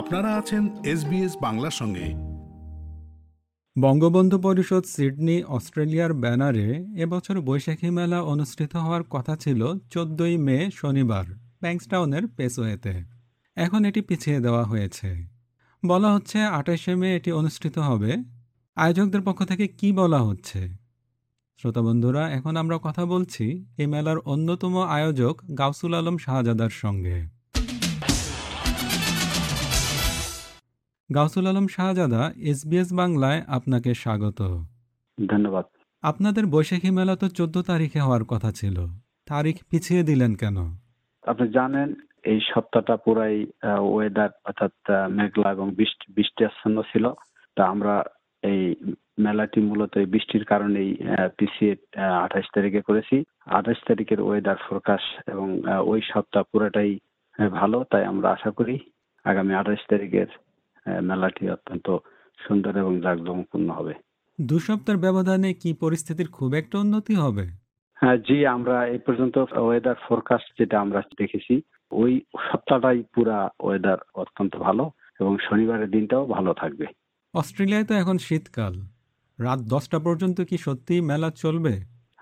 আপনারা আছেন এসবিএস বাংলার সঙ্গে। বঙ্গবন্ধু পরিষদ সিডনি, অস্ট্রেলিয়ার ব্যানারে এবছর বৈশাখী মেলা অনুষ্ঠিত হওয়ার কথা ছিল চোদ্দই মে শনিবার, ব্যাংকস্টাউনের পেসোয়েতে এখন এটি পিছিয়ে দেওয়া হয়েছে। বলা হচ্ছে আঠাশে মে এটি অনুষ্ঠিত হবে। আয়োজকদের পক্ষ থেকে কি বলা হচ্ছে? শ্রোতা বন্ধুরা, এখন আমরা কথা বলছি এই মেলার অন্যতম আয়োজক গাউসুল আলম শাহজাদার সঙ্গে। গাউসুল আলম শাহজাদা এসবিএস বাংলায় আপনাকে স্বাগত। ধন্যবাদ। আপনাদের বৈশাখী মেলা তো চোদ্দ তারিখে হওয়ার কথা ছিল। তারিখ পিছিয়ে দিলেন কেন? আপনি জানেন এই সপ্তাহটা পুরাই ওয়েদার অর্থাৎ মেঘলা এবং বৃষ্টি বৃষ্টি আচ্ছন্ন ছিল। তা আমরা এই মেলাটি মূলত এই বৃষ্টির কারণেই পিছিয়ে আঠাশ তারিখে করেছি। আঠাশ তারিখের ওয়েদার ফোরকাস্ট এবং ওই সপ্তাহ পুরোটাই ভালো তাই আমরা আশা করি আগামী আঠাশ তারিখের মেলাটি অত্যন্ত সুন্দর এবং জাঁকজমকপূর্ণ হবে। দু সপ্তাহের ব্যবধানে কি পরিস্থিতির খুব একটা উন্নতি হবে? হ্যাঁ জি আমরা এই পর্যন্ত ওয়েদার ফোরকাস্ট যেটা আমরা দেখেছি ওই সপ্তাহটাই পুরা ওয়েদার অত্যন্ত ভালো এবং শনিবারের দিনটাও ভালো থাকবে। অস্ট্রেলিয়ায় তো এখন শীতকাল। রাত দশটা পর্যন্ত কি সত্যি মেলা চলবে?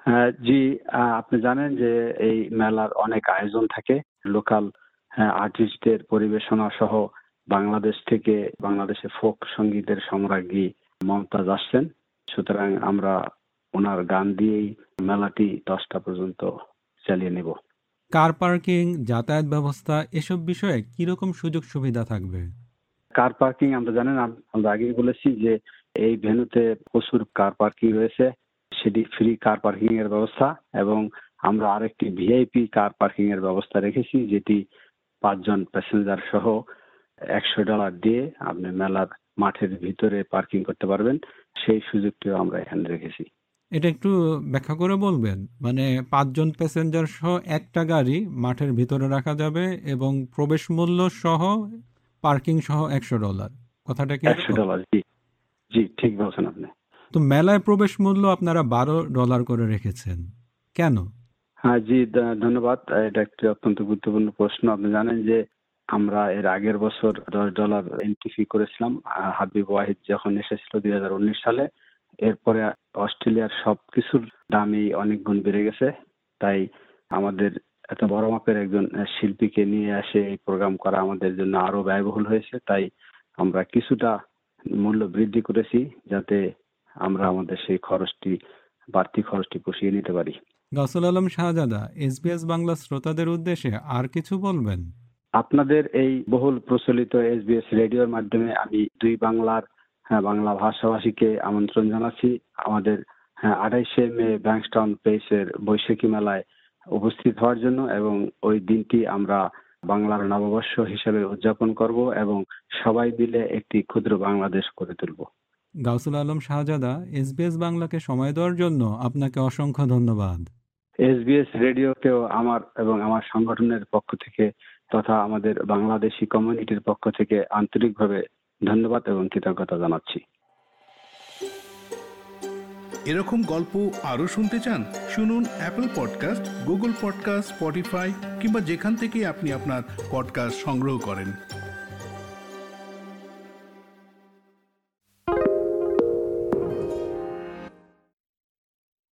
হ্যাঁ জি আপনি জানেন যে এই মেলার অনেক আয়োজন থাকে। লোকাল আর্টিস্টদের পরিবেশনা সহ বাংলাদেশ থেকে বাংলাদেশের ফোক সঙ্গীতের সম্রাজ্ঞী মমতাজ আসছেন। সুতরাং আমরা ওনার গান দিয়েই মেলাটি দশটা পর্যন্ত চালিয়ে নেব। কার পার্কিং যাতায়াত ব্যবস্থা এসব বিষয়ে কীরকম সুযোগ সুবিধা থাকবে? কার পার্কিং আমরা জানেন আম- আমরা আগেই বলেছি যে এই ভেন্যুতে প্রচুর কার পার্কিং রয়েছে। সেটি ফ্রি কার পার্কিং এর ব্যবস্থা এবং আমরা আরেকটি ভিআইপি কার পার্কিং এর ব্যবস্থা রেখেছি যেটি পাঁচজন প্যাসেঞ্জার সহ একশো ডলার দিয়ে আপনি মেলার মাঠের ভিতরে পার্কিং করতে পারবেন। সেই সুযোগটিও আমরা এখানে রেখেছি। এটা একটু ব্যাখ্যা করে বলবেন? মানে পাঁচজন প্যাসেঞ্জার সহ একটা গাড়ি মাঠের ভিতরে রাখা যাবে এবং প্রবেশ মূল্য সহ পার্কিং সহ একশো ডলার। কথাটা কি একশো ডলার জি। জি ঠিক বলছেন আপনি। তো মেলায় প্রবেশ মূল্য আপনারা বারো ডলার করে রেখেছেন। কেন? হ্যাঁ জি ধন্যবাদ। এটা একটি অত্যন্ত গুরুত্বপূর্ণ প্রশ্ন। আপনি জানেন যে আমরা এর আগের বছর দশ ডলার এন্ট্রি ফি করেছিলাম হাবিব ওয়াহিদ যখন এসেছিল দুই হাজার উনিশ সালে, এরপরে অস্ট্রেলিয়ার সব কিছুর দামই অনেক গুণ বেড়ে গেছে। তাই আমাদের এত বড় মাপের একজন শিল্পীকে নিয়ে আসে এই প্রোগ্রাম করা আমাদের জন্য আরও ব্যয়বহুল হয়েছে। তাই আমরা কিছুটা মূল্য বৃদ্ধি করেছি যাতে আমরা আমাদের সেই খরচটি, বাড়তি খরচটি পুষিয়ে নিতে পারি। গাসুল আলম শাহজাদা এসবিএস বাংলা শ্রোতাদের উদ্দেশ্যে আর কিছু বলবেন? আপনাদের এই বহুল প্রচলিত এসবিএস রেডিওর মাধ্যমে আমি দুই বাংলার হ্যাঁ, বাংলা ভাষাভাষীকে আমন্ত্রণ জানাচ্ছি। আমাদের হ্যাঁ, আঠাইশে মে ব্যাংকস্টাউন প্লেসের বৈশাখী মেলায় উপস্থিত হওয়ার জন্য এবং ওই দিনটি আমরা বাংলার নববর্ষ হিসেবে উদযাপন করব এবং সবাই মিলে একটি ক্ষুদ্র বাংলাদেশ করে তুলব। গাউসুল আলম শাহজাদা এসবিএস বাংলাকে সময় দেওয়ার জন্য আপনাকে অসংখ্য ধন্যবাদ। এসবিএস রেডিওকেও আমার এবং আমার সংগঠনের পক্ষ থেকে তথা আমাদের বাংলাদেশি কমিউনিটির পক্ষ থেকে আন্তরিকভাবে ধন্যবাদ এবং কৃতজ্ঞতা জানাচ্ছি। এরকম গল্প আরও শুনতে চান, শুনুন Apple podcast Google podcast Spotify কিংবা যেখান থেকে আপনি আপনার পডকাস্ট সংগ্রহ করেন।